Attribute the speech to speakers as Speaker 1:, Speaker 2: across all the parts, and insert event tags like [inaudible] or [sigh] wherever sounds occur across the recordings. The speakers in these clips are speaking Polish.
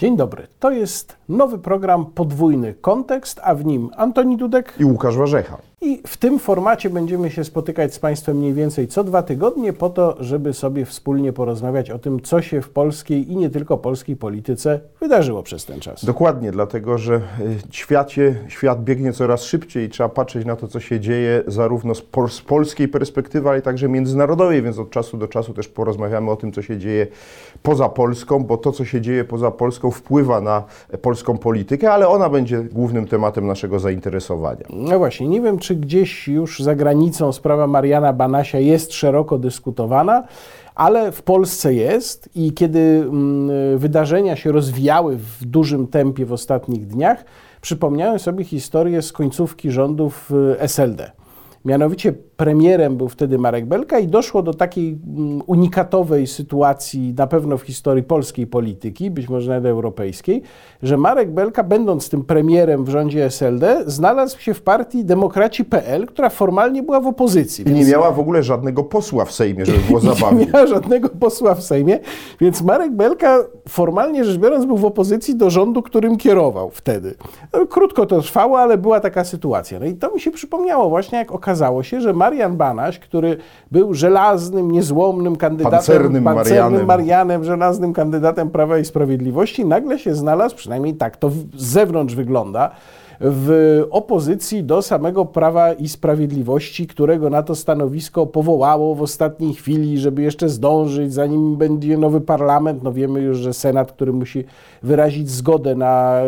Speaker 1: Dzień dobry. To jest nowy program Podwójny Kontekst, a w nim Antoni Dudek
Speaker 2: i Łukasz Warzecha.
Speaker 1: I w tym formacie będziemy się spotykać z Państwem mniej więcej co dwa tygodnie, po to, żeby sobie wspólnie porozmawiać o tym, co się w polskiej i nie tylko polskiej polityce wydarzyło przez ten czas.
Speaker 2: Dokładnie, dlatego że y, świacie, świat biegnie coraz szybciej i trzeba patrzeć na to, co się dzieje zarówno z, pol z polskiej perspektywy, ale także międzynarodowej, więc od czasu do czasu też porozmawiamy o tym, co się dzieje poza Polską, bo to, co się dzieje poza Polską, wpływa na polską politykę, ale ona będzie głównym tematem naszego zainteresowania.
Speaker 1: No właśnie, nie wiem, czy gdzieś już za granicą sprawa Mariana Banasia jest szeroko dyskutowana, ale w Polsce jest i kiedy mm, wydarzenia się rozwijały w dużym tempie w ostatnich dniach, przypomniałem sobie historię z końcówki rządów y, SLD. Mianowicie premierem był wtedy Marek Belka i doszło do takiej mm, unikatowej sytuacji, na pewno w historii polskiej polityki, być może nawet europejskiej, że Marek Belka, będąc tym premierem w rządzie SLD, znalazł się w partii Demokraci.pl, która formalnie była w opozycji.
Speaker 2: I nie miała w ogóle żadnego posła w Sejmie, żeby było [laughs] zabawnie.
Speaker 1: Nie miała żadnego posła w Sejmie, więc Marek Belka formalnie rzecz biorąc był w opozycji do rządu, którym kierował wtedy. No, krótko to trwało, ale była taka sytuacja. No i to mi się przypomniało właśnie, jak okazało się, że Marian Banaś, który był żelaznym, niezłomnym kandydatem,
Speaker 2: pancernym, pancernym Marianem.
Speaker 1: Marianem, żelaznym kandydatem Prawa i Sprawiedliwości, nagle się znalazł, przynajmniej tak to z zewnątrz wygląda, w opozycji do samego Prawa i Sprawiedliwości, którego na to stanowisko powołało w ostatniej chwili, żeby jeszcze zdążyć, zanim będzie nowy parlament. No wiemy już, że Senat, który musi wyrazić zgodę na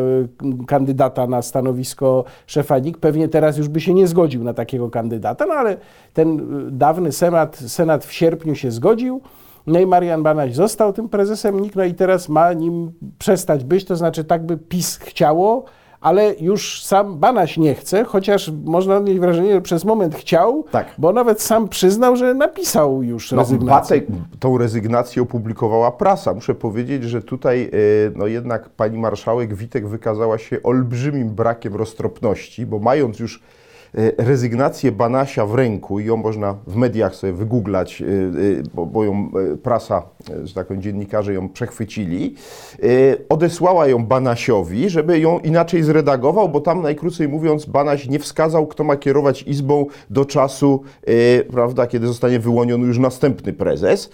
Speaker 1: y, kandydata na stanowisko szefa NIK, pewnie teraz już by się nie zgodził na takiego kandydata, no ale ten y, dawny Senat, Senat w sierpniu się zgodził. No i Marian Banaś został tym prezesem NIK, no i teraz ma nim przestać być, to znaczy tak by PiS chciało, ale już sam Banaś nie chce, chociaż można mieć wrażenie, że przez moment chciał, tak. bo nawet sam przyznał, że napisał już no, rezygnację.
Speaker 2: No, tą rezygnację opublikowała prasa. Muszę powiedzieć, że tutaj e, no jednak pani marszałek Witek wykazała się olbrzymim brakiem roztropności, bo mając już rezygnację Banasia w ręku i ją można w mediach sobie wygooglać, e, e, bo, bo ją prasa, że tak powiem, dziennikarze ją przechwycili, odesłała ją Banasiowi, żeby ją inaczej zredagował, bo tam najkrócej mówiąc Banaś nie wskazał, kto ma kierować Izbą do czasu, prawda, kiedy zostanie wyłoniony już następny prezes,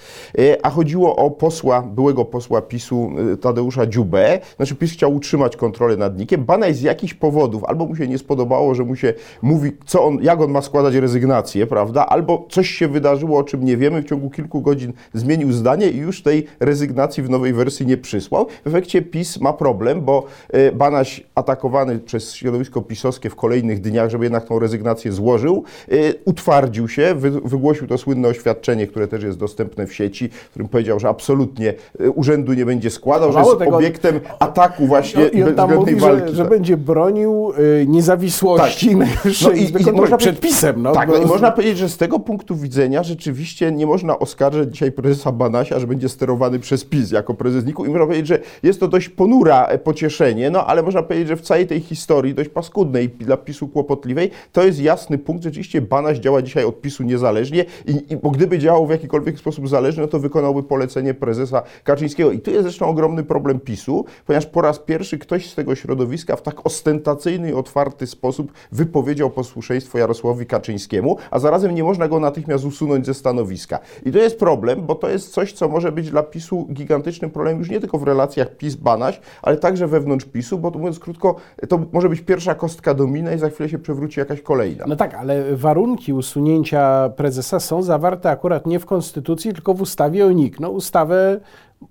Speaker 2: a chodziło o posła, byłego posła PiSu Tadeusza Dziubę, znaczy PiS chciał utrzymać kontrolę nad Nikiem, Banaś z jakichś powodów, albo mu się nie spodobało, że mu się mówi mówi, co on, jak on ma składać rezygnację, prawda? Albo coś się wydarzyło, o czym nie wiemy, w ciągu kilku godzin zmienił zdanie i już tej rezygnacji w nowej wersji nie przysłał. W efekcie PiS ma problem, bo e, Banaś atakowany przez środowisko pisowskie w kolejnych dniach, żeby jednak tą rezygnację złożył, e, utwardził się, wygłosił to słynne oświadczenie, które też jest dostępne w sieci, w którym powiedział, że absolutnie e, urzędu nie będzie składał, że jest tego, obiektem ataku właśnie
Speaker 1: i on tam mówi, walki. Że, że będzie bronił niezawisłości tak. najwyższej i, i można przedpisem. No,
Speaker 2: tak, no, i można powiedzieć, że z tego punktu widzenia rzeczywiście nie można oskarżać dzisiaj prezesa Banasia, że będzie sterowany przez PiS jako prezes NIK-u i można powiedzieć, że jest to dość ponura e, pocieszenie, no ale można powiedzieć, że w całej tej historii dość paskudnej dla PiSu kłopotliwej, to jest jasny punkt, rzeczywiście Banaś działa dzisiaj od PiSu niezależnie i, i bo gdyby działał w jakikolwiek sposób zależnie, no to wykonałby polecenie prezesa Kaczyńskiego i tu jest zresztą ogromny problem PiSu, ponieważ po raz pierwszy ktoś z tego środowiska w tak ostentacyjny i otwarty sposób wypowiedział po posłuszeństwo Jarosławowi Kaczyńskiemu, a zarazem nie można go natychmiast usunąć ze stanowiska. I to jest problem, bo to jest coś, co może być dla PiSu gigantycznym problemem już nie tylko w relacjach PiS-Banaś, ale także wewnątrz PiSu, bo mówiąc krótko, to może być pierwsza kostka domina i za chwilę się przewróci jakaś kolejna.
Speaker 1: No tak, ale warunki usunięcia prezesa są zawarte akurat nie w Konstytucji, tylko w ustawie o NIK. No ustawę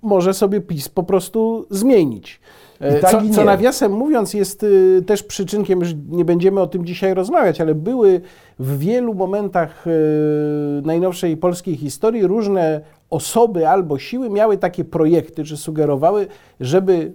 Speaker 1: może sobie PiS po prostu zmienić. E, tak co, co, nawiasem mówiąc jest y, też przyczynkiem, że nie będziemy o tym dzisiaj rozmawiać, ale były w wielu momentach y, najnowszej polskiej historii różne osoby albo siły miały takie projekty, czy sugerowały, żeby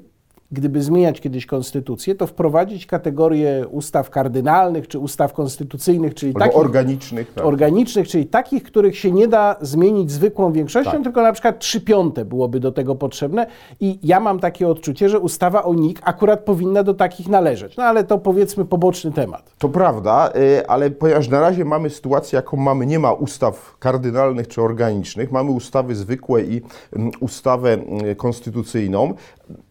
Speaker 1: gdyby zmieniać kiedyś konstytucję, to wprowadzić kategorię ustaw kardynalnych czy ustaw konstytucyjnych, czyli
Speaker 2: Albo takich organicznych,
Speaker 1: tak. organicznych, czyli takich, których się nie da zmienić zwykłą większością, tak. tylko na przykład trzy piąte byłoby do tego potrzebne. I ja mam takie odczucie, że ustawa o NIK akurat powinna do takich należeć. No ale to powiedzmy poboczny temat.
Speaker 2: To prawda, y, ale ponieważ na razie mamy sytuację, jaką mamy, nie ma ustaw kardynalnych czy organicznych, mamy ustawy zwykłe i mm, ustawę y, konstytucyjną,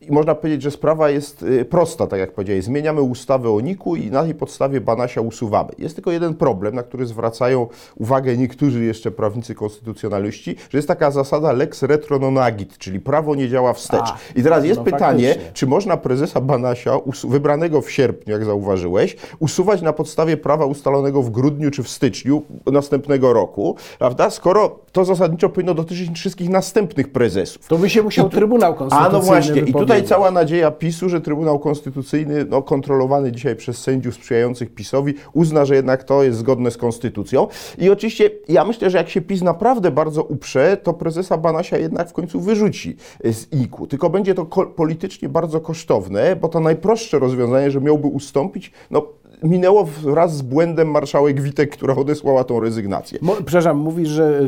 Speaker 2: można powiedzieć, że sprawa jest y, prosta, tak jak powiedziałeś. Zmieniamy ustawę o NIK-u i na tej podstawie Banasia usuwamy. Jest tylko jeden problem, na który zwracają uwagę niektórzy jeszcze prawnicy konstytucjonaliści, że jest taka zasada lex retro non agit, czyli prawo nie działa wstecz.
Speaker 1: A,
Speaker 2: I teraz jest
Speaker 1: no
Speaker 2: pytanie,
Speaker 1: faktycznie.
Speaker 2: czy można prezesa Banasia, wybranego w sierpniu, jak zauważyłeś, usuwać na podstawie prawa ustalonego w grudniu czy w styczniu następnego roku, prawda? Skoro to zasadniczo powinno dotyczyć wszystkich następnych prezesów.
Speaker 1: To by się musiał Trybunał
Speaker 2: A
Speaker 1: Konstytucyjny
Speaker 2: no właśnie, i tutaj cała nadzieja PiSu, że Trybunał Konstytucyjny, no, kontrolowany dzisiaj przez sędziów sprzyjających PiSowi, uzna, że jednak to jest zgodne z konstytucją. I oczywiście ja myślę, że jak się PiS naprawdę bardzo uprze, to prezesa Banasia jednak w końcu wyrzuci z IK-u. Tylko będzie to politycznie bardzo kosztowne, bo to najprostsze rozwiązanie, że miałby ustąpić, no minęło wraz z błędem marszałek Witek, która odesłała tą rezygnację.
Speaker 1: Mo, przepraszam, mówisz, że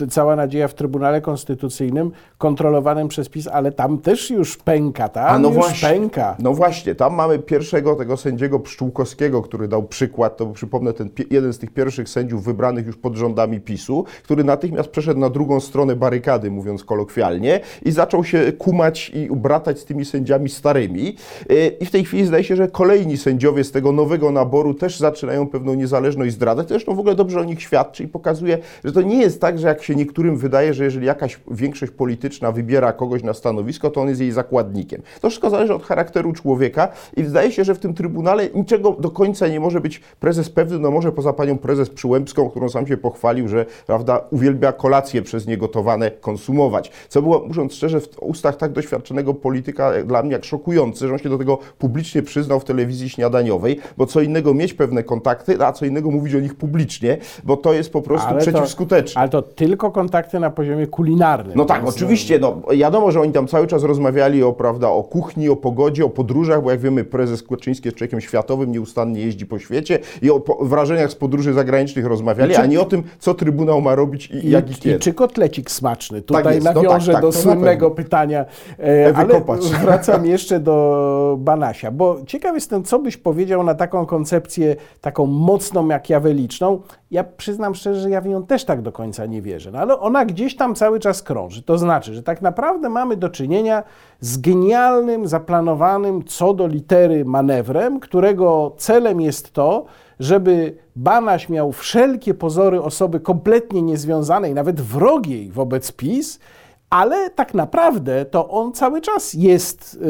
Speaker 1: y, y, cała nadzieja w Trybunale Konstytucyjnym kontrolowanym przez PiS, ale tam też już pęka, tam
Speaker 2: A no
Speaker 1: już
Speaker 2: właśnie,
Speaker 1: pęka.
Speaker 2: no właśnie, tam mamy pierwszego tego sędziego Pszczółkowskiego, który dał przykład, to przypomnę, ten jeden z tych pierwszych sędziów wybranych już pod rządami PiSu, który natychmiast przeszedł na drugą stronę barykady, mówiąc kolokwialnie, i zaczął się kumać i bratać z tymi sędziami starymi. Yy, I w tej chwili zdaje się, że kolejni sędziowie z tego nowego naboru też zaczynają pewną niezależność zdradzać. Zresztą w ogóle dobrze o nich świadczy i pokazuje, że to nie jest tak, że jak się niektórym wydaje, że jeżeli jakaś większość polityczna wybiera kogoś na stanowisko, to on jest jej zakładnikiem. To wszystko zależy od charakteru człowieka i wydaje się, że w tym Trybunale niczego do końca nie może być prezes pewny, no może poza panią prezes Przyłębską, którą sam się pochwalił, że prawda, uwielbia kolacje przez nie gotowane konsumować. Co było, mówiąc szczerze, w ustach tak doświadczonego polityka dla mnie jak szokujące, że on się do tego publicznie przyznał w telewizji śniadaniowej, bo co innego mieć pewne kontakty, a co innego mówić o nich publicznie, bo to jest po prostu
Speaker 1: Ale to-
Speaker 2: przeciwskuteczne.
Speaker 1: Ale to tylko kontakty na poziomie kulinarnym.
Speaker 2: No tak, oczywiście. No, wiadomo, że oni tam cały czas rozmawiali o, prawda, o kuchni, o pogodzie, o podróżach, bo jak wiemy, prezes Kłeczyński jest człowiekiem światowym, nieustannie jeździ po świecie i o wrażeniach z podróży zagranicznych rozmawiali,
Speaker 1: I czy-
Speaker 2: a nie o tym, co Trybunał ma robić i,
Speaker 1: I,
Speaker 2: jak i
Speaker 1: i
Speaker 2: kiedy.
Speaker 1: czy kotlecik smaczny? Tutaj
Speaker 2: jest, no
Speaker 1: nawiążę
Speaker 2: tak, tak,
Speaker 1: do
Speaker 2: to
Speaker 1: słynnego pytania, e,
Speaker 2: Ewy
Speaker 1: ale wracam jeszcze do Banasia, bo ciekaw jestem, co byś powiedział na taką koncepcję, taką mocną, makiaweliczną. Ja przyznam szczerze, że ja w nią też tak do końca nie wierzę, no, ale ona gdzieś tam cały czas krąży. To znaczy, że tak naprawdę mamy do czynienia z genialnym, zaplanowanym co do litery manewrem, którego celem jest to, żeby Banaś miał wszelkie pozory osoby kompletnie niezwiązanej, nawet wrogiej wobec PiS, ale tak naprawdę to on cały czas jest yy,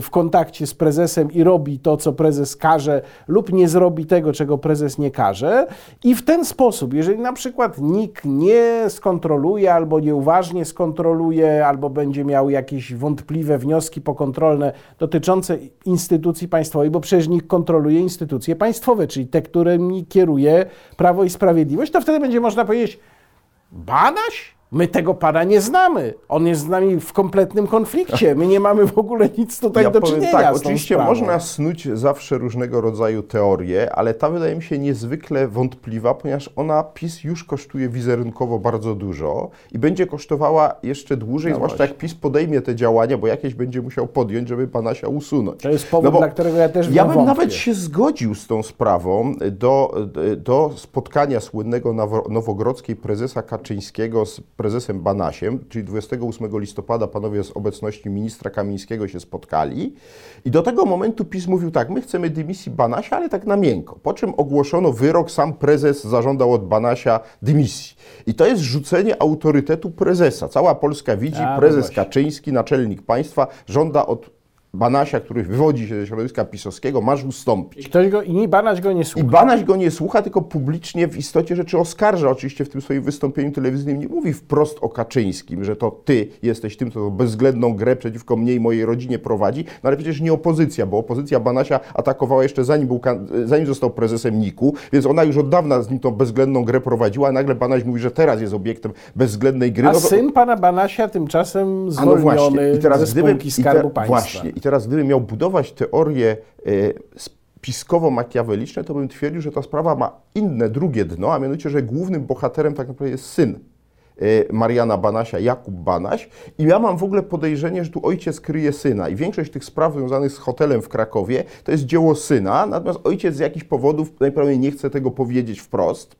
Speaker 1: w kontakcie z prezesem i robi to, co prezes każe, lub nie zrobi tego, czego prezes nie każe. I w ten sposób, jeżeli na przykład nikt nie skontroluje, albo nieuważnie skontroluje, albo będzie miał jakieś wątpliwe wnioski pokontrolne dotyczące instytucji państwowej, bo przecież nikt kontroluje instytucje państwowe, czyli te, którymi kieruje Prawo i Sprawiedliwość, to wtedy będzie można powiedzieć, Banaś? My tego pana nie znamy. On jest z nami w kompletnym konflikcie. My nie mamy w ogóle nic tutaj
Speaker 2: Ja
Speaker 1: do
Speaker 2: powiem
Speaker 1: czynienia
Speaker 2: tak, oczywiście
Speaker 1: sprawą.
Speaker 2: można snuć zawsze różnego rodzaju teorie, ale ta wydaje mi się niezwykle wątpliwa, ponieważ ona PiS już kosztuje wizerunkowo bardzo dużo i będzie kosztowała jeszcze dłużej,
Speaker 1: No
Speaker 2: zwłaszcza
Speaker 1: właśnie.
Speaker 2: jak PiS podejmie te działania, bo jakieś będzie musiał podjąć, żeby Panasia usunąć.
Speaker 1: To jest powód,
Speaker 2: No
Speaker 1: dla którego ja też
Speaker 2: Ja bym
Speaker 1: wątpię.
Speaker 2: nawet się zgodził z tą sprawą do, do spotkania słynnego nowo- nowogrodzkiej prezesa Kaczyńskiego z prezesem Banasiem, czyli 28 listopada panowie z obecności ministra Kamińskiego się spotkali i do tego momentu PiS mówił tak, my chcemy dymisji Banasia, ale tak na miękko. Po czym ogłoszono wyrok, sam prezes zażądał od Banasia dymisji. I to jest rzucenie autorytetu prezesa. Cała Polska widzi, prezes. Kaczyński, naczelnik państwa, żąda od Banasia, który wywodzi się ze środowiska pisowskiego, masz ustąpić.
Speaker 1: I Ktoś go, I Banaś go nie
Speaker 2: I
Speaker 1: słucha.
Speaker 2: Banaś go nie słucha, tylko publicznie w istocie rzeczy oskarża. Oczywiście w tym swoim wystąpieniu telewizyjnym nie mówi wprost o Kaczyńskim, że to ty jesteś tym, kto bezwzględną grę przeciwko mnie i mojej rodzinie prowadzi, no ale przecież nie opozycja, bo opozycja Banasia atakowała jeszcze zanim, był, zanim został prezesem NIK-u, więc ona już od dawna z nim tą bezwzględną grę prowadziła, a nagle Banaś mówi, że teraz jest obiektem bezwzględnej gry.
Speaker 1: A
Speaker 2: No to-
Speaker 1: syn pana Banasia tymczasem
Speaker 2: a no
Speaker 1: zwolniony
Speaker 2: właśnie, i teraz
Speaker 1: ze spółki
Speaker 2: i
Speaker 1: Skarbu
Speaker 2: te-
Speaker 1: Państwa.
Speaker 2: Właśnie, i teraz gdybym miał budować teorie spiskowo-makiaweliczne, to bym twierdził, że ta sprawa ma inne, drugie dno, a mianowicie, że głównym bohaterem tak naprawdę jest syn e, Mariana Banasia, Jakub Banaś. I ja mam w ogóle podejrzenie, że tu ojciec kryje syna. I większość tych spraw związanych z hotelem w Krakowie to jest dzieło syna, natomiast ojciec z jakichś powodów najprawdopodobniej nie chce tego powiedzieć wprost.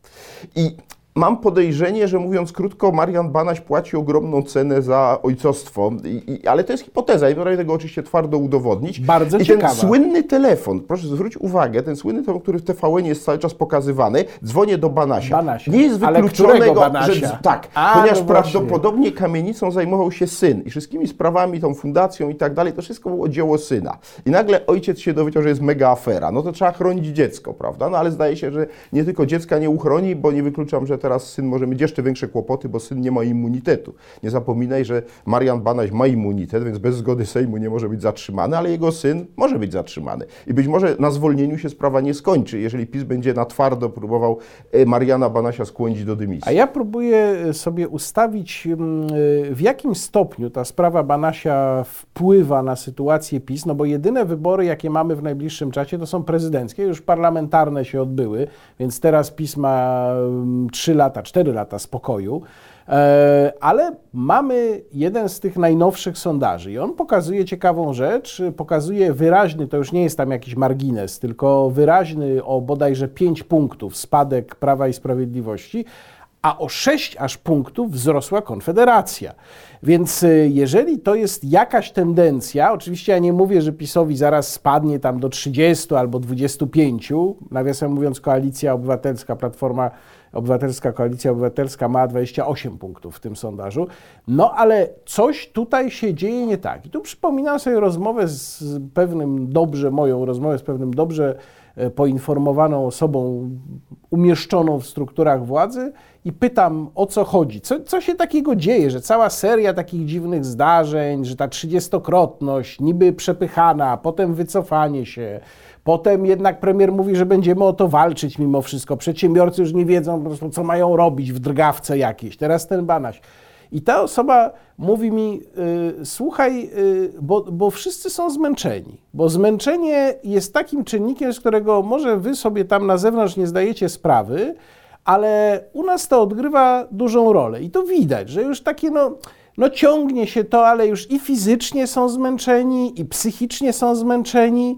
Speaker 2: I mam podejrzenie, że mówiąc krótko, Marian Banaś płaci ogromną cenę za ojcostwo, I, i, ale to jest hipoteza i potrafię tego oczywiście twardo udowodnić.
Speaker 1: Bardzo
Speaker 2: I
Speaker 1: ciekawa.
Speaker 2: ten słynny telefon, proszę zwróć uwagę, ten słynny telefon, który w TVN jest cały czas pokazywany, dzwonię do Banasia.
Speaker 1: Banasia.
Speaker 2: Nie jest wykluczonego, że tak,
Speaker 1: A,
Speaker 2: ponieważ
Speaker 1: no
Speaker 2: prawdopodobnie kamienicą zajmował się syn i wszystkimi sprawami, tą fundacją i tak dalej, to wszystko było dzieło syna. I nagle ojciec się dowiedział, że jest mega afera. No to trzeba chronić dziecko, prawda? No ale zdaje się, że nie tylko dziecka nie uchroni, bo nie wykluczam, że teraz syn może mieć jeszcze większe kłopoty, bo syn nie ma immunitetu. Nie zapominaj, że Marian Banaś ma immunitet, więc bez zgody Sejmu nie może być zatrzymany, ale jego syn może być zatrzymany. I być może na zwolnieniu się sprawa nie skończy, jeżeli PiS będzie na twardo próbował e, Mariana Banasia skłonić do dymisji.
Speaker 1: A ja próbuję sobie ustawić, mm, y, w jakim stopniu ta sprawa Banasia wpływa na sytuację PiS, no bo jedyne wybory, jakie mamy w najbliższym czasie, to są prezydenckie, już parlamentarne się odbyły, więc teraz PiS ma 3 lata, 4 lata spokoju. E, Ale mamy jeden z tych najnowszych sondaży i on pokazuje ciekawą rzecz, pokazuje wyraźny, to już nie jest tam jakiś margines, tylko wyraźny o bodajże 5 punktów spadek Prawa i Sprawiedliwości, a o 6 aż punktów wzrosła Konfederacja. Więc y, jeżeli to jest jakaś tendencja, oczywiście ja nie mówię, że PiSowi zaraz spadnie tam do 30 albo 25, nawiasem mówiąc Koalicja Obywatelska, Platforma Obywatelska, Koalicja Obywatelska ma 28 punktów w tym sondażu, no ale coś tutaj się dzieje nie tak. I tu przypominam sobie rozmowę z pewnym dobrze, moją rozmowę z pewnym dobrze e, poinformowaną osobą umieszczoną w strukturach władzy i pytam o co chodzi. Co, co się takiego dzieje, że cała seria takich dziwnych zdarzeń, że ta trzydziestokrotność niby przepychana, potem wycofanie się, potem jednak premier mówi, że będziemy o to walczyć mimo wszystko. Przedsiębiorcy już nie wiedzą po prostu, co mają robić w drgawce jakiejś. Teraz ten Banaś. I ta osoba mówi mi, y, słuchaj, y, bo, bo wszyscy są zmęczeni, bo zmęczenie jest takim czynnikiem, z którego może wy sobie tam na zewnątrz nie zdajecie sprawy, ale u nas to odgrywa dużą rolę. I to widać, że już takie no, no ciągnie się to, ale już i fizycznie są zmęczeni, i psychicznie są zmęczeni,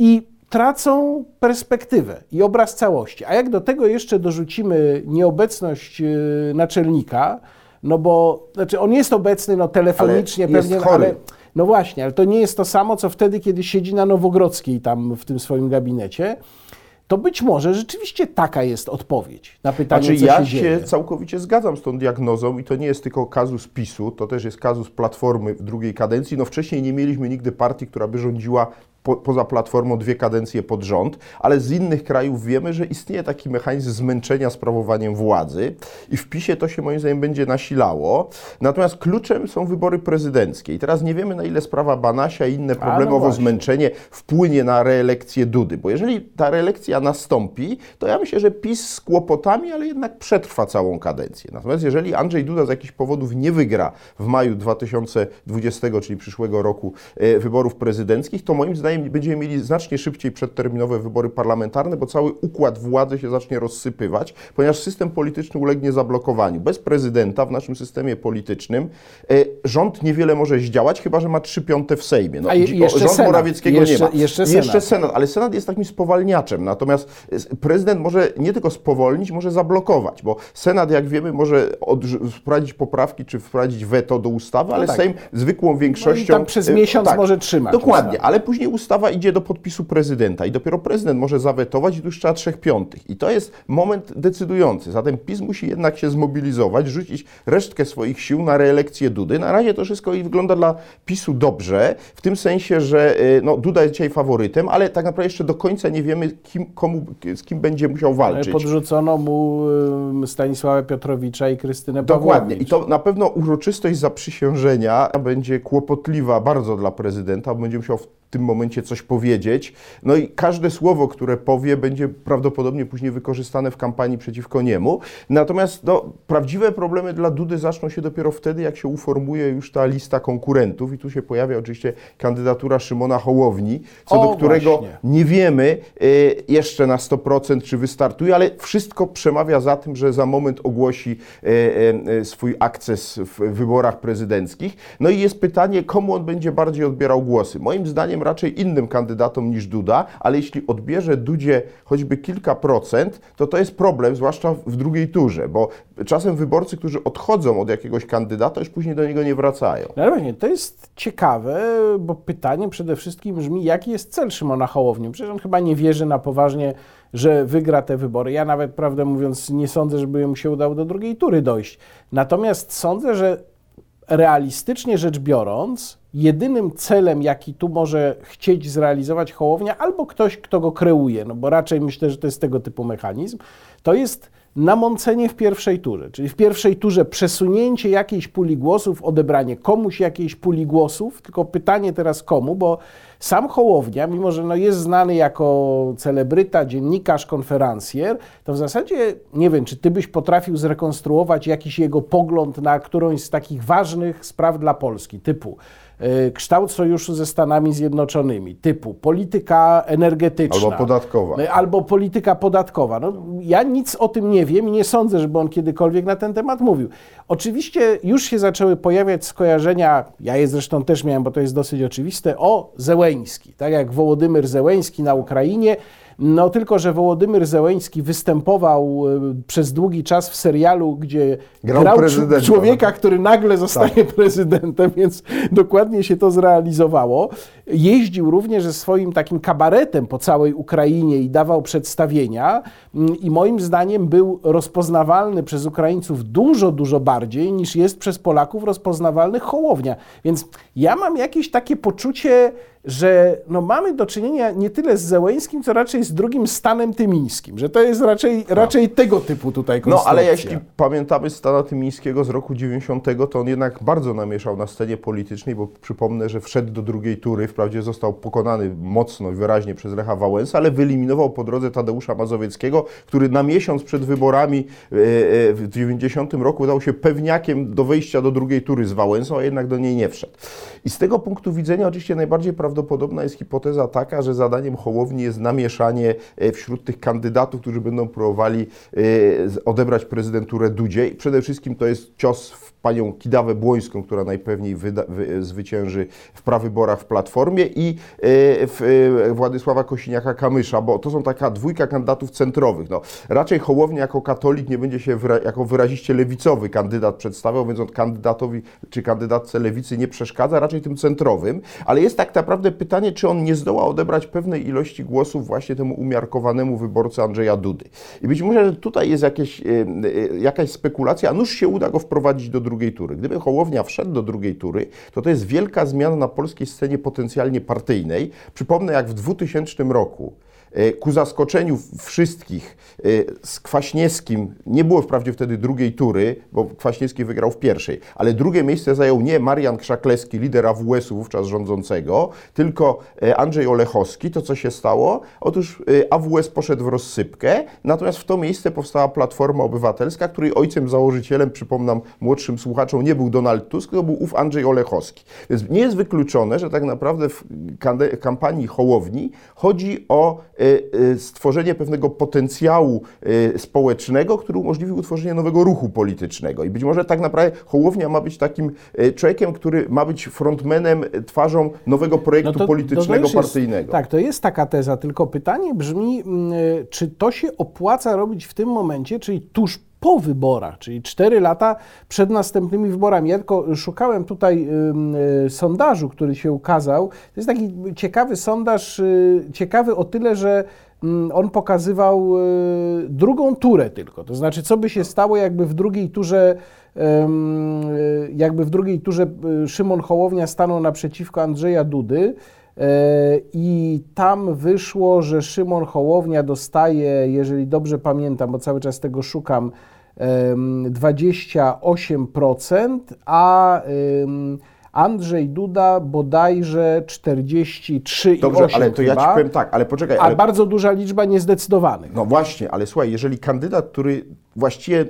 Speaker 1: i tracą perspektywę i obraz całości. A jak do tego jeszcze dorzucimy nieobecność y, naczelnika, no bo znaczy on jest obecny no, telefonicznie
Speaker 2: Ale
Speaker 1: pewnie,
Speaker 2: chory.
Speaker 1: ale no właśnie, ale to nie jest to samo, co wtedy, kiedy siedzi na Nowogrodzkiej tam w tym swoim gabinecie. To być może rzeczywiście taka jest odpowiedź na pytanie,
Speaker 2: Znaczy,
Speaker 1: co
Speaker 2: ja
Speaker 1: się
Speaker 2: się
Speaker 1: dzieje.
Speaker 2: całkowicie zgadzam z tą diagnozą i to nie jest tylko kazus PiSu, to też jest kazus Platformy w drugiej kadencji. No wcześniej nie mieliśmy nigdy partii, która by rządziła po, poza Platformą dwie kadencje pod rząd, ale z innych krajów wiemy, że istnieje taki mechanizm zmęczenia sprawowaniem władzy i w PiSie to się moim zdaniem będzie nasilało. Natomiast kluczem są wybory prezydenckie i teraz nie wiemy na ile sprawa Banasia i inne problemowo
Speaker 1: no
Speaker 2: zmęczenie wpłynie na reelekcję Dudy, bo jeżeli ta reelekcja nastąpi, to ja myślę, że PiS z kłopotami, ale jednak przetrwa całą kadencję. Natomiast jeżeli Andrzej Duda z jakichś powodów nie wygra w maju 2020, czyli przyszłego roku, e, wyborów prezydenckich, to moim zdaniem będziemy mieli znacznie szybciej przedterminowe wybory parlamentarne, bo cały układ władzy się zacznie rozsypywać, ponieważ system polityczny ulegnie zablokowaniu. Bez prezydenta w naszym systemie politycznym e, rząd niewiele może zdziałać, chyba że ma trzy piąte w Sejmie. No,
Speaker 1: A jeszcze
Speaker 2: rząd
Speaker 1: Senat.
Speaker 2: Morawieckiego
Speaker 1: Jeszcze-
Speaker 2: nie ma.
Speaker 1: jeszcze
Speaker 2: I jeszcze
Speaker 1: Senat.
Speaker 2: Senat, ale Senat jest takim spowalniaczem, natomiast s- prezydent może nie tylko spowolnić, może zablokować, bo Senat, jak wiemy, może wprowadzić poprawki czy wprowadzić weto do ustawy, ale
Speaker 1: tak.
Speaker 2: Sejm zwykłą większością...
Speaker 1: tam przez
Speaker 2: e,
Speaker 1: miesiąc może trzymać
Speaker 2: Dokładnie, ale później ustawa idzie do podpisu prezydenta i dopiero prezydent może zawetować i tu już trzeba trzech piątych. I to jest moment decydujący. Zatem PiS musi jednak się zmobilizować, rzucić resztkę swoich sił na reelekcję Dudy. Na razie to wszystko i wygląda dla PiSu dobrze, w tym sensie, że y, no, Duda jest dzisiaj faworytem, ale tak naprawdę jeszcze do końca nie wiemy, kim, komu, z kim będzie musiał walczyć.
Speaker 1: Podrzucono mu ym, Stanisława Piotrowicza i Krystynę
Speaker 2: Dokładnie.
Speaker 1: Pawłowicz.
Speaker 2: I to na pewno uroczystość zaprzysiężenia będzie kłopotliwa bardzo dla prezydenta, bo będzie musiał w tym momencie coś powiedzieć. No i każde słowo, które powie, będzie prawdopodobnie później wykorzystane w kampanii przeciwko niemu. Natomiast no, prawdziwe problemy dla Dudy zaczną się dopiero wtedy, jak się uformuje już ta lista konkurentów. I tu się pojawia oczywiście kandydatura Szymona Hołowni, co
Speaker 1: O,
Speaker 2: do którego
Speaker 1: właśnie.
Speaker 2: nie wiemy y, jeszcze na 100% czy wystartuje, ale wszystko przemawia za tym, że za moment ogłosi y, y, swój akces w wyborach prezydenckich. No i jest pytanie, komu on będzie bardziej odbierał głosy. Moim zdaniem zaufaniem raczej innym kandydatom niż Duda, ale jeśli odbierze Dudzie choćby kilka procent, to to jest problem, zwłaszcza w drugiej turze, bo czasem wyborcy, którzy odchodzą od jakiegoś kandydata, już później do niego nie wracają.
Speaker 1: No właśnie, to jest ciekawe, bo pytanie przede wszystkim brzmi, jaki jest cel Szymona Hołowni? Przecież on chyba nie wierzy na poważnie, że wygra te wybory. Ja nawet, prawdę mówiąc, nie sądzę, żeby mu się udało do drugiej tury dojść. Natomiast sądzę, że realistycznie rzecz biorąc, jedynym celem, jaki tu może chcieć zrealizować Hołownia, albo ktoś, kto go kreuje, no bo raczej myślę, że to jest tego typu mechanizm, to jest namącenie w pierwszej turze. Czyli w pierwszej turze przesunięcie jakiejś puli głosów, odebranie komuś jakiejś puli głosów, tylko pytanie teraz komu, bo sam Hołownia, mimo że no jest znany jako celebryta, dziennikarz, konferencjer, to w zasadzie nie wiem, czy ty byś potrafił zrekonstruować jakiś jego pogląd na którąś z takich ważnych spraw dla Polski, typu kształt sojuszu ze Stanami Zjednoczonymi, typu polityka energetyczna.
Speaker 2: Albo podatkowa.
Speaker 1: y, Albo polityka podatkowa. No, ja nic o tym nie wiem i nie sądzę, żeby on kiedykolwiek na ten temat mówił. Oczywiście już się zaczęły pojawiać skojarzenia, ja je zresztą też miałem, bo to jest dosyć oczywiste, o Zełeński. Tak jak Wołodymyr Zełeński na Ukrainie, no tylko, że Wołodymyr Zełeński występował y, przez długi czas w serialu, gdzie
Speaker 2: Grał
Speaker 1: grał, człowieka, który nagle zostaje [laughs] prezydentem, więc dokładnie się to zrealizowało. Jeździł również ze swoim takim kabaretem po całej Ukrainie i dawał przedstawienia mm, i moim zdaniem był rozpoznawalny przez Ukraińców dużo, dużo bardziej niż jest przez Polaków rozpoznawalny Hołownia. Więc ja mam jakieś takie poczucie, że no mamy do czynienia nie tyle z Zełęskim, co raczej z drugim Stanem Tymińskim, że to jest raczej, raczej tego typu tutaj
Speaker 2: No
Speaker 1: konstrukcja.
Speaker 2: ale jeśli pamiętamy Stana Tymińskiego z roku 90, to on jednak bardzo namieszał na scenie politycznej, bo przypomnę, że wszedł do drugiej tury, wprawdzie został pokonany mocno i wyraźnie przez Lecha Wałęsa, ale wyeliminował po drodze Tadeusza Mazowieckiego, który na miesiąc przed wyborami e, e, w 90 roku dał się pewniakiem do wejścia do drugiej tury z Wałęsą, a jednak do niej nie wszedł. I z tego punktu widzenia oczywiście najbardziej prawdopodobna jest hipoteza taka, że zadaniem Hołowni jest namieszanie e, wśród tych kandydatów, którzy będą próbowali e, odebrać prezydenturę Dudzie. I przede wszystkim to jest cios w panią Kidawę Błońską, która najpewniej wyda, wy, zwycięży w prawyborach w Platformie i e, w Władysława Kosiniaka-Kamysza, bo to są taka dwójka kandydatów centrowych. No, raczej Hołownia jako katolik nie będzie się wyra- jako wyraziście lewicowy kandydat przedstawiał, więc on kandydatowi czy kandydatce lewicy nie przeszkadza, raczej tym centrowym, ale jest tak naprawdę pytanie, czy on nie zdoła odebrać pewnej ilości głosów właśnie temu umiarkowanemu wyborcy Andrzeja Dudy. I być może, że tutaj jest jakieś, e, e, jakaś spekulacja, a nuż się uda go wprowadzić do drugiej tury. Gdyby Hołownia wszedł do drugiej tury, to to jest wielka zmiana na polskiej scenie potencjalnie partyjnej. Przypomnę, jak w 2000 roku ku zaskoczeniu wszystkich e, z Kwaśniewskim, nie było wprawdzie wtedy drugiej tury, bo Kwaśniewski wygrał w pierwszej, ale drugie miejsce zajął nie Marian Krzaklewski, lider AWS-u wówczas rządzącego, tylko e, Andrzej Olechowski. To co się stało? Otóż e, AWS poszedł w rozsypkę, natomiast w to miejsce powstała Platforma Obywatelska, której ojcem założycielem, przypomnam młodszym słuchaczom, nie był Donald Tusk, to był ów Andrzej Olechowski. Więc nie jest wykluczone, że tak naprawdę w kampanii Hołowni chodzi o e, e, stworzenie pewnego potencjału e, społecznego, który umożliwi utworzenie nowego ruchu politycznego. I być może tak naprawdę Hołownia ma być takim człowiekiem, który ma być frontmanem, e, twarzą nowego projektu politycznego,
Speaker 1: już jest-
Speaker 2: partyjnego.
Speaker 1: tak, to jest taka teza, tylko pytanie brzmi, mm, y, czy to się opłaca robić w tym momencie, czyli tuż po wyborach, czyli 4 lata przed następnymi wyborami. Ja tylko szukałem tutaj y, sondażu, który się ukazał. To jest taki ciekawy sondaż, y, ciekawy o tyle, że mm, on pokazywał y, drugą turę tylko. To znaczy, co by się stało, jakby w drugiej turze jakby w drugiej turze Szymon Hołownia stanął naprzeciwko Andrzeja Dudy. E, I tam wyszło, że Szymon Hołownia dostaje, jeżeli dobrze pamiętam, bo cały czas tego szukam, em, 28%, a Andrzej Duda bodajże 43,8%.
Speaker 2: Dobrze, ale to ja ci
Speaker 1: chyba,
Speaker 2: powiem tak, ale poczekaj,
Speaker 1: A
Speaker 2: ale
Speaker 1: bardzo duża liczba niezdecydowanych.
Speaker 2: No właśnie, ale słuchaj, jeżeli kandydat, który właściwie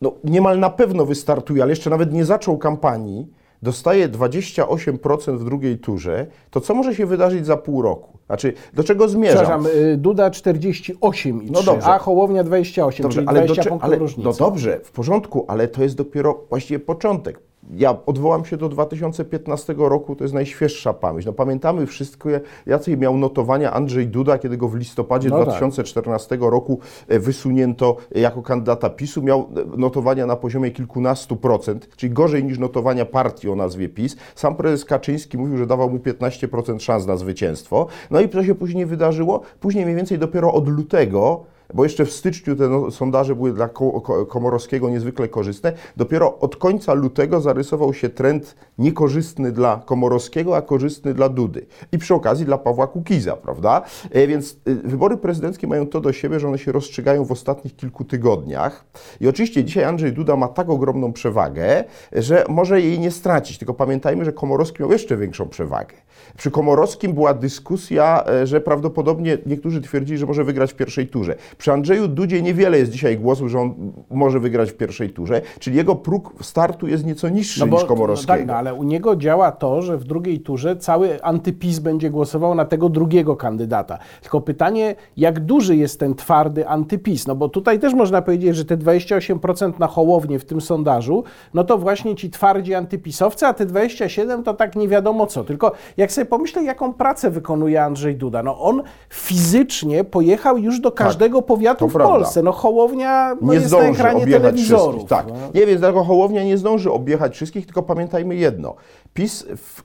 Speaker 2: no, niemal na pewno wystartuje, ale jeszcze nawet nie zaczął kampanii, dostaje 28% w drugiej turze, to co może się wydarzyć za pół roku? Znaczy, do czego zmierzam?
Speaker 1: Przepraszam, y, Duda 48,3,
Speaker 2: No dobrze.
Speaker 1: a Hołownia 28,
Speaker 2: Dobrze,
Speaker 1: czyli
Speaker 2: ale,
Speaker 1: 20
Speaker 2: do,
Speaker 1: punktów
Speaker 2: ale
Speaker 1: różnicy.
Speaker 2: no dobrze, w porządku, ale to jest dopiero właściwie początek. Ja odwołam się do 2015 roku, to jest najświeższa pamięć. No pamiętamy wszystko, jacy miał notowania Andrzej Duda, kiedy go w listopadzie
Speaker 1: No tak.
Speaker 2: 2014 roku e, wysunięto jako kandydata PiSu. Miał e, notowania na poziomie kilkunastu procent, czyli gorzej niż notowania partii o nazwie PiS. Sam prezes Kaczyński mówił, że dawał mu 15% szans na zwycięstwo. No i co się później wydarzyło? Później mniej więcej dopiero od lutego bo jeszcze w styczniu te no, sondaże były dla Ko- Ko- Komorowskiego niezwykle korzystne. Dopiero od końca lutego zarysował się trend niekorzystny dla Komorowskiego, a korzystny dla Dudy. I przy okazji dla Pawła Kukiza, prawda? E, więc e, wybory prezydenckie mają to do siebie, że one się rozstrzygają w ostatnich kilku tygodniach. I oczywiście dzisiaj Andrzej Duda ma tak ogromną przewagę, że może jej nie stracić. Tylko pamiętajmy, że Komorowski miał jeszcze większą przewagę. Przy Komorowskim była dyskusja, e, że prawdopodobnie niektórzy twierdzili, że może wygrać w pierwszej turze. Przy Andrzeju Dudzie niewiele jest dzisiaj głosów, że on może wygrać w pierwszej turze, czyli jego próg startu jest nieco niższy niż
Speaker 1: no
Speaker 2: Komorowskiego.
Speaker 1: tak, no, ale u niego działa to, że w drugiej turze cały antypis będzie głosował na tego drugiego kandydata. Tylko pytanie, jak duży jest ten twardy antypis? No bo tutaj też można powiedzieć, że te 28% na Hołownię w tym sondażu, no to właśnie ci twardzi antypisowcy, a te 27% to tak nie wiadomo co. Tylko jak sobie pomyślę, jaką pracę wykonuje Andrzej Duda, no on fizycznie pojechał już do każdego powiatu
Speaker 2: to
Speaker 1: w
Speaker 2: prawda.
Speaker 1: Polsce. No Hołownia no,
Speaker 2: nie
Speaker 1: jest na ekranie telewizorów.
Speaker 2: wszystkich. Tak.
Speaker 1: no.
Speaker 2: Nie, więc dlatego Hołownia nie zdąży objechać wszystkich, tylko pamiętajmy jedno. PiS w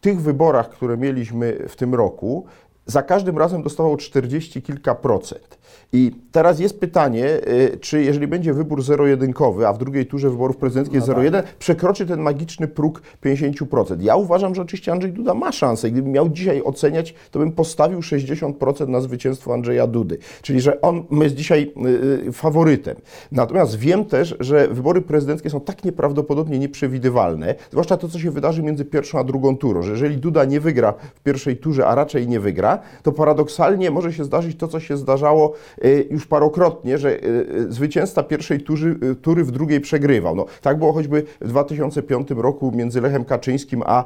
Speaker 2: tych wyborach, które mieliśmy w tym roku, za każdym razem dostawał 40 kilka procent. I teraz jest pytanie, y, czy jeżeli będzie wybór zero-jedynkowy, a w drugiej turze wyborów prezydenckich
Speaker 1: No
Speaker 2: jest
Speaker 1: tak.
Speaker 2: 0,1, przekroczy ten magiczny próg 50%. Ja uważam, że oczywiście Andrzej Duda ma szansę. Gdybym miał dzisiaj oceniać, to bym postawił 60% na zwycięstwo Andrzeja Dudy. Czyli, że on jest dzisiaj y, y, faworytem. Natomiast wiem też, że wybory prezydenckie są tak nieprawdopodobnie nieprzewidywalne, zwłaszcza to, co się wydarzy między pierwszą a drugą turą, że jeżeli Duda nie wygra w pierwszej turze, a raczej nie wygra, to paradoksalnie może się zdarzyć to, co się zdarzało y, już parokrotnie, że y, y, zwycięzca pierwszej tury, tury w drugiej przegrywał. No, tak było choćby w 2005 roku między Lechem Kaczyńskim a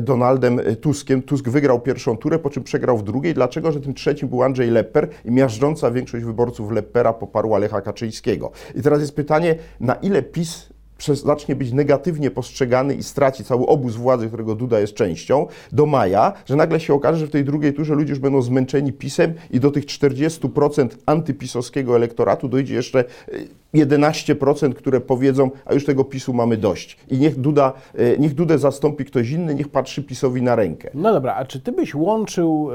Speaker 2: Donaldem Tuskiem. Tusk wygrał pierwszą turę, po czym przegrał w drugiej. Dlaczego? Że tym trzecim był Andrzej Lepper i miażdżąca większość wyborców Leppera poparła Lecha Kaczyńskiego. I teraz jest pytanie, na ile PiS przez, zacznie być negatywnie postrzegany i straci cały obóz władzy, którego Duda jest częścią, do maja, że nagle się okaże, że w tej drugiej turze ludzie już będą zmęczeni pisem i do tych 40% antypisowskiego elektoratu dojdzie jeszcze y, 11%, które powiedzą, a już tego PiSu mamy dość. I niech, Duda, y, niech Dudę zastąpi ktoś inny, niech patrzy PiSowi na rękę.
Speaker 1: No dobra, a czy ty byś łączył y,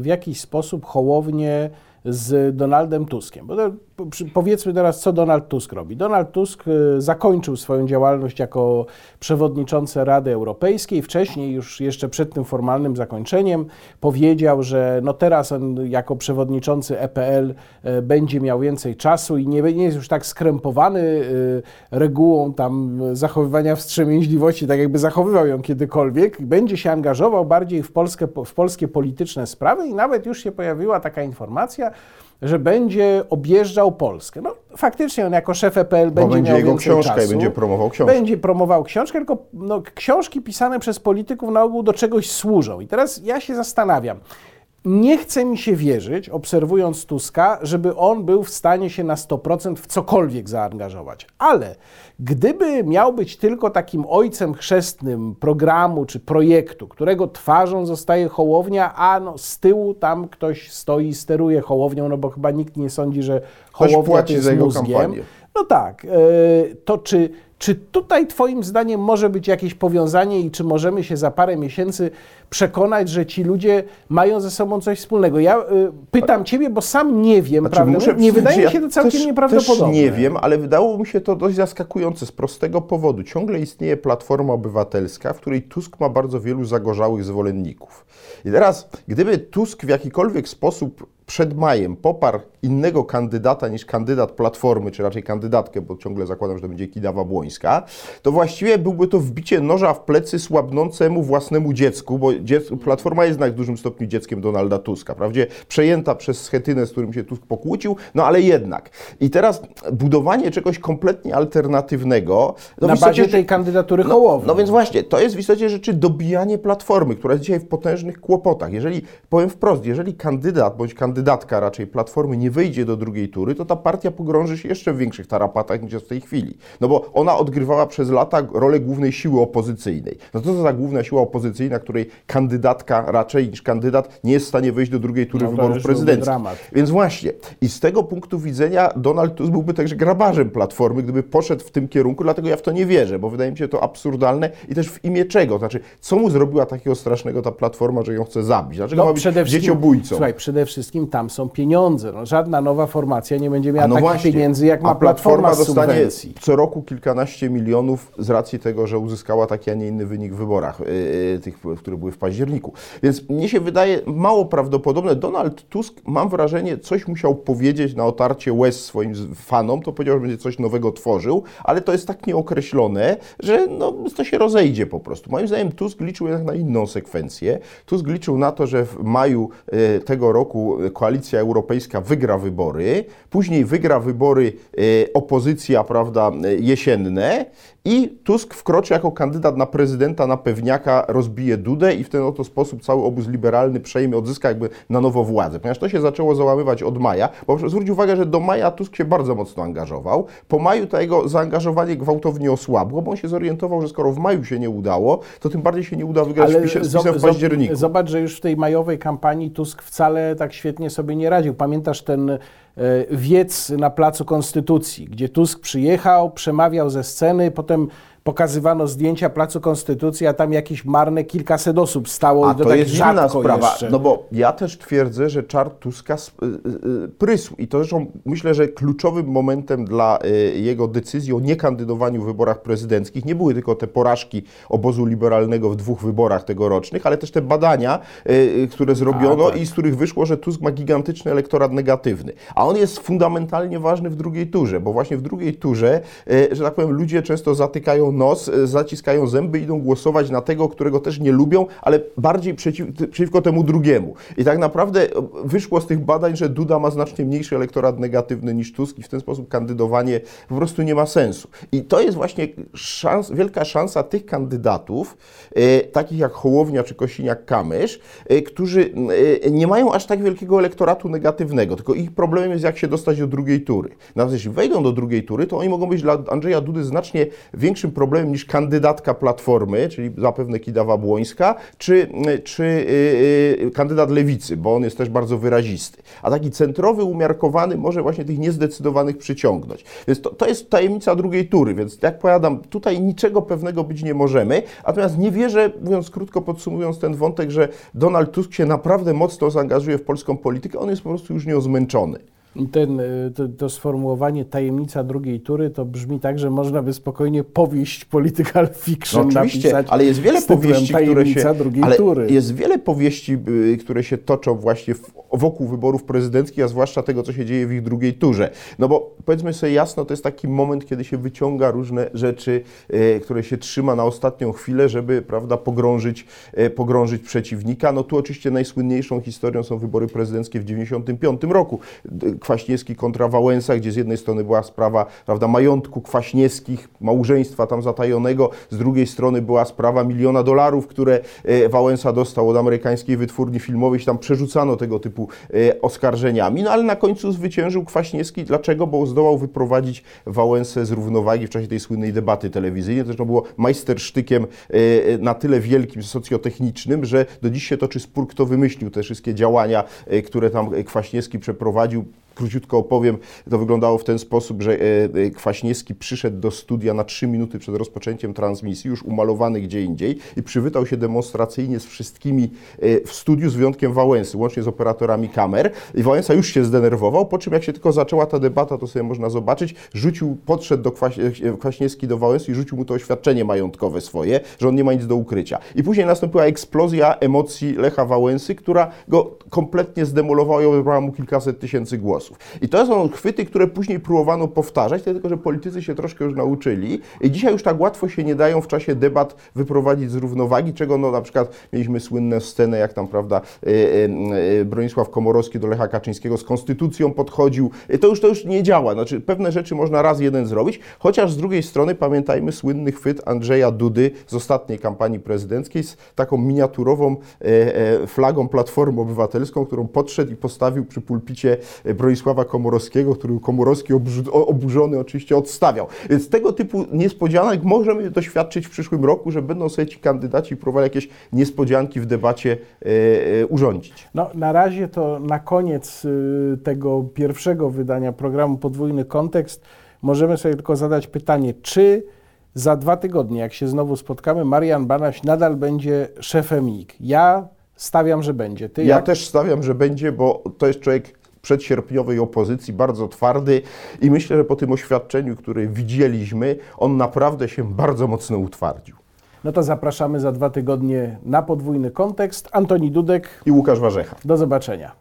Speaker 1: w jakiś sposób Hołownię z Donaldem Tuskiem? Bo to, powiedzmy teraz, co Donald Tusk robi. Donald Tusk y, zakończył swoją działalność jako przewodniczący Rady Europejskiej. Wcześniej, już jeszcze przed tym formalnym zakończeniem, powiedział, że no teraz on jako przewodniczący EPL y, będzie miał więcej czasu i nie, nie jest już tak skrępowany y, regułą tam zachowywania wstrzemięźliwości, tak jakby zachowywał ją kiedykolwiek. Będzie się angażował bardziej w, Polskę, w polskie polityczne sprawy i nawet już się pojawiła taka informacja, że będzie objeżdżał Polskę. No faktycznie on jako szef EPL będzie,
Speaker 2: będzie
Speaker 1: miał
Speaker 2: jego
Speaker 1: więcej
Speaker 2: książka i
Speaker 1: czasu.
Speaker 2: będzie promował książkę.
Speaker 1: Będzie promował książkę, tylko no, książki pisane przez polityków na ogół do czegoś służą. I teraz ja się zastanawiam. Nie chce mi się wierzyć, obserwując Tuska, żeby on był w stanie się na 100% w cokolwiek zaangażować. Ale gdyby miał być tylko takim ojcem chrzestnym programu czy projektu, którego twarzą zostaje Hołownia, a no z tyłu tam ktoś stoi i steruje Hołownią, no bo chyba nikt nie sądzi, że
Speaker 2: Ktoś
Speaker 1: Hołownia to
Speaker 2: płaci
Speaker 1: jest
Speaker 2: za jego
Speaker 1: mózgiem.
Speaker 2: kampanię.
Speaker 1: No tak, e, to czy, czy tutaj Twoim zdaniem może być jakieś powiązanie i czy możemy się za parę miesięcy przekonać, że ci ludzie mają ze sobą coś wspólnego? Ja e, pytam Ciebie, bo sam nie wiem,
Speaker 2: Znaczy,
Speaker 1: prawda?
Speaker 2: muszę
Speaker 1: nie wydaje mi się to całkiem
Speaker 2: też,
Speaker 1: nieprawdopodobne.
Speaker 2: Też nie wiem, ale wydało mi się to dość zaskakujące z prostego powodu. Ciągle istnieje Platforma Obywatelska, w której Tusk ma bardzo wielu zagorzałych zwolenników. I teraz, gdyby Tusk w jakikolwiek sposób przed majem poparł innego kandydata niż kandydat Platformy, czy raczej kandydatkę, bo ciągle zakładam, że to będzie Kidawa Błońska, to właściwie byłby to wbicie noża w plecy słabnącemu własnemu dziecku, bo dziec- Platforma jest jednak w dużym stopniu dzieckiem Donalda Tuska, wprawdzie przejęta przez Schetynę, z którym się Tusk pokłócił, no ale jednak. I teraz budowanie czegoś kompletnie alternatywnego... no
Speaker 1: Na
Speaker 2: istocie
Speaker 1: bazie tej kandydatury
Speaker 2: no,
Speaker 1: Hołowni.
Speaker 2: no więc właśnie, to jest w istocie rzeczy dobijanie Platformy, która jest dzisiaj w potężnych kłopotach. Jeżeli, powiem wprost, jeżeli kandydat bądź kandydat kandydatka raczej Platformy nie wejdzie do drugiej tury, to ta partia pogrąży się jeszcze w większych tarapatach niż w tej chwili. No bo ona odgrywała przez lata rolę głównej siły opozycyjnej. No to co za główna siła opozycyjna, której kandydatka raczej niż kandydat nie jest w stanie wejść do drugiej tury
Speaker 1: No
Speaker 2: wyborów prezydenckich. Więc właśnie, i z tego punktu widzenia Donald Tusk byłby także grabarzem Platformy, gdyby poszedł w tym kierunku, dlatego ja w to nie wierzę, bo wydaje mi się to absurdalne i też w imię czego? Znaczy, co mu zrobiła takiego strasznego ta Platforma, że ją chce zabić? Dlaczego ma być dzieciobójcą?
Speaker 1: Słuchaj, przede wszystkim tam są pieniądze. No, żadna nowa formacja nie będzie miała
Speaker 2: no
Speaker 1: takich
Speaker 2: właśnie,
Speaker 1: pieniędzy, jak ma
Speaker 2: a Platforma
Speaker 1: Platforma
Speaker 2: dostanie co roku kilkanaście milionów z racji tego, że uzyskała taki, a nie inny wynik w wyborach, yy, tych, które były w październiku. Więc mnie się wydaje mało prawdopodobne. Donald Tusk, mam wrażenie, coś musiał powiedzieć na otarcie łez swoim fanom, to powiedział, że będzie coś nowego tworzył, ale to jest tak nieokreślone, że no, to się rozejdzie po prostu. Moim zdaniem Tusk liczył jednak na inną sekwencję. Tusk liczył na to, że w maju e, tego roku Koalicja Europejska wygra wybory, później wygra wybory e, opozycja, prawda, e, jesienne i Tusk wkroczy jako kandydat na prezydenta, na pewniaka, rozbije Dudę i w ten oto sposób cały obóz liberalny przejmie, odzyska jakby na nowo władzę. Ponieważ to się zaczęło załamywać od maja, bo zwróć uwagę, że do maja Tusk się bardzo mocno angażował. Po maju to jego zaangażowanie gwałtownie osłabło, bo on się zorientował, że skoro w maju się nie udało, to tym bardziej się nie uda wygrać
Speaker 1: Ale
Speaker 2: z PiSem, z
Speaker 1: zob-
Speaker 2: PiSem w październiku.
Speaker 1: Zobacz, że już w tej majowej kampanii Tusk wcale tak świetnie sobie nie radził. Pamiętasz ten wiec na Placu Konstytucji, gdzie Tusk przyjechał, przemawiał ze sceny, potem pokazywano zdjęcia Placu Konstytucji, a tam jakieś marne kilkaset osób stało
Speaker 2: A
Speaker 1: i to,
Speaker 2: to
Speaker 1: tak
Speaker 2: jest inna sprawa,
Speaker 1: jeszcze.
Speaker 2: no bo ja też twierdzę, że czar Tuska y, y, prysł i to zresztą myślę, że kluczowym momentem dla y, jego decyzji o niekandydowaniu w wyborach prezydenckich nie były tylko te porażki obozu liberalnego w dwóch wyborach tegorocznych, ale też te badania, które zrobiono
Speaker 1: tak.
Speaker 2: i z których wyszło, że Tusk ma gigantyczny elektorat negatywny. A on jest fundamentalnie ważny w drugiej turze, bo właśnie w drugiej turze, że tak powiem, ludzie często zatykają nos, y, zaciskają zęby, idą głosować na tego, którego też nie lubią, ale bardziej przeciw, przeciwko temu drugiemu. I tak naprawdę y, wyszło z tych badań, że Duda ma znacznie mniejszy elektorat negatywny niż Tusk i w ten sposób kandydowanie po prostu nie ma sensu. I to jest właśnie szans, wielka szansa tych kandydatów, y, takich jak Hołownia czy Kosiniak-Kamysz, y, którzy y, nie mają aż tak wielkiego elektoratu negatywnego, tylko ich problemem jest jak się dostać do drugiej tury. Natomiast jeśli wejdą do drugiej tury, to oni mogą być dla Andrzeja Dudy znacznie większym problemem niż kandydatka Platformy, czyli zapewne Kidawa Błońska, czy, czy y, y, kandydat Lewicy, bo on jest też bardzo wyrazisty. A taki centrowy, umiarkowany może właśnie tych niezdecydowanych przyciągnąć. Więc to, to jest tajemnica drugiej tury, więc jak powiadam, tutaj niczego pewnego być nie możemy, natomiast nie wierzę, mówiąc krótko podsumowując ten wątek, że Donald Tusk się naprawdę mocno zaangażuje w polską politykę, on jest po prostu już niozmęczony.
Speaker 1: I Ten, y, to, to sformułowanie tajemnica drugiej tury to brzmi tak, że można by spokojnie powieść political fiction
Speaker 2: No oczywiście,
Speaker 1: napisać
Speaker 2: ale jest wiele powieści, które się, ale
Speaker 1: tury.
Speaker 2: jest wiele powieści, y, które się toczą właśnie wokół wyborów prezydenckich, a zwłaszcza tego, co się dzieje w ich drugiej turze. No bo powiedzmy sobie jasno, to jest taki moment, kiedy się wyciąga różne rzeczy, y, które się trzyma na ostatnią chwilę, żeby, prawda, pogrążyć, pogrążyć przeciwnika. No tu oczywiście najsłynniejszą historią są wybory prezydenckie w 1995 roku. Kwaśniewski kontra Wałęsa, gdzie z jednej strony była sprawa, prawda, majątku Kwaśniewskich, małżeństwa tam zatajonego, z drugiej strony była sprawa miliona dolarów, które e, Wałęsa dostał od amerykańskiej wytwórni filmowej, tam przerzucano tego typu e, oskarżeniami, no ale na końcu zwyciężył Kwaśniewski. Dlaczego? Bo zdołał wyprowadzić Wałęsę z równowagi w czasie tej słynnej debaty telewizyjnej. Zresztą było majstersztykiem e, na tyle wielkim, socjotechnicznym, że do dziś się toczy spór, kto wymyślił te wszystkie działania, które tam Kwaśniewski przeprowadził. Króciutko opowiem, to wyglądało w ten sposób, że e, e, Kwaśniewski przyszedł do studia na trzy minuty przed rozpoczęciem transmisji, już umalowany gdzie indziej i przywitał się demonstracyjnie z wszystkimi e, w studiu, z wyjątkiem Wałęsy, łącznie z operatorami kamer. I Wałęsa już się zdenerwował, po czym jak się tylko zaczęła ta debata, to sobie można zobaczyć, rzucił, podszedł do Kwaś, Kwaśniewski do Wałęsy i rzucił mu to oświadczenie majątkowe swoje, że on nie ma nic do ukrycia. I później nastąpiła eksplozja emocji Lecha Wałęsy, która go kompletnie zdemolowała i odebrała mu kilkaset tysięcy głosów. I to są chwyty, które później próbowano powtarzać, tylko że politycy się troszkę już nauczyli i dzisiaj już tak łatwo się nie dają w czasie debat wyprowadzić z równowagi, czego no na przykład mieliśmy słynne sceny, jak tam, prawda, e, e, e, Bronisław Komorowski do Lecha Kaczyńskiego z konstytucją podchodził. To już, to już nie działa. Znaczy, pewne rzeczy można raz jeden zrobić, chociaż z drugiej strony pamiętajmy słynny chwyt Andrzeja Dudy z ostatniej kampanii prezydenckiej z taką miniaturową e, e, flagą Platformy Obywatelską, którą podszedł i postawił przy pulpicie e, Bronisława Komorowskiego, który Komorowski oburzony oczywiście odstawiał. Więc tego typu niespodzianek możemy doświadczyć w przyszłym roku, że będą sobie ci kandydaci próbowali jakieś niespodzianki w debacie e, e, urządzić.
Speaker 1: No, na razie to na koniec y, tego pierwszego wydania programu Podwójny Kontekst możemy sobie tylko zadać pytanie, czy za dwa tygodnie, jak się znowu spotkamy, Marian Banaś nadal będzie szefem NIK? Ja stawiam, że będzie. Ty
Speaker 2: Ja
Speaker 1: jak?
Speaker 2: też stawiam, że będzie, bo to jest człowiek przedsierpniowej opozycji, bardzo twardy i myślę, że po tym oświadczeniu, które widzieliśmy, on naprawdę się bardzo mocno utwardził.
Speaker 1: No to zapraszamy za dwa tygodnie na Podwójny Kontekst. Antoni Dudek,
Speaker 2: I Łukasz Warzecha.
Speaker 1: do zobaczenia.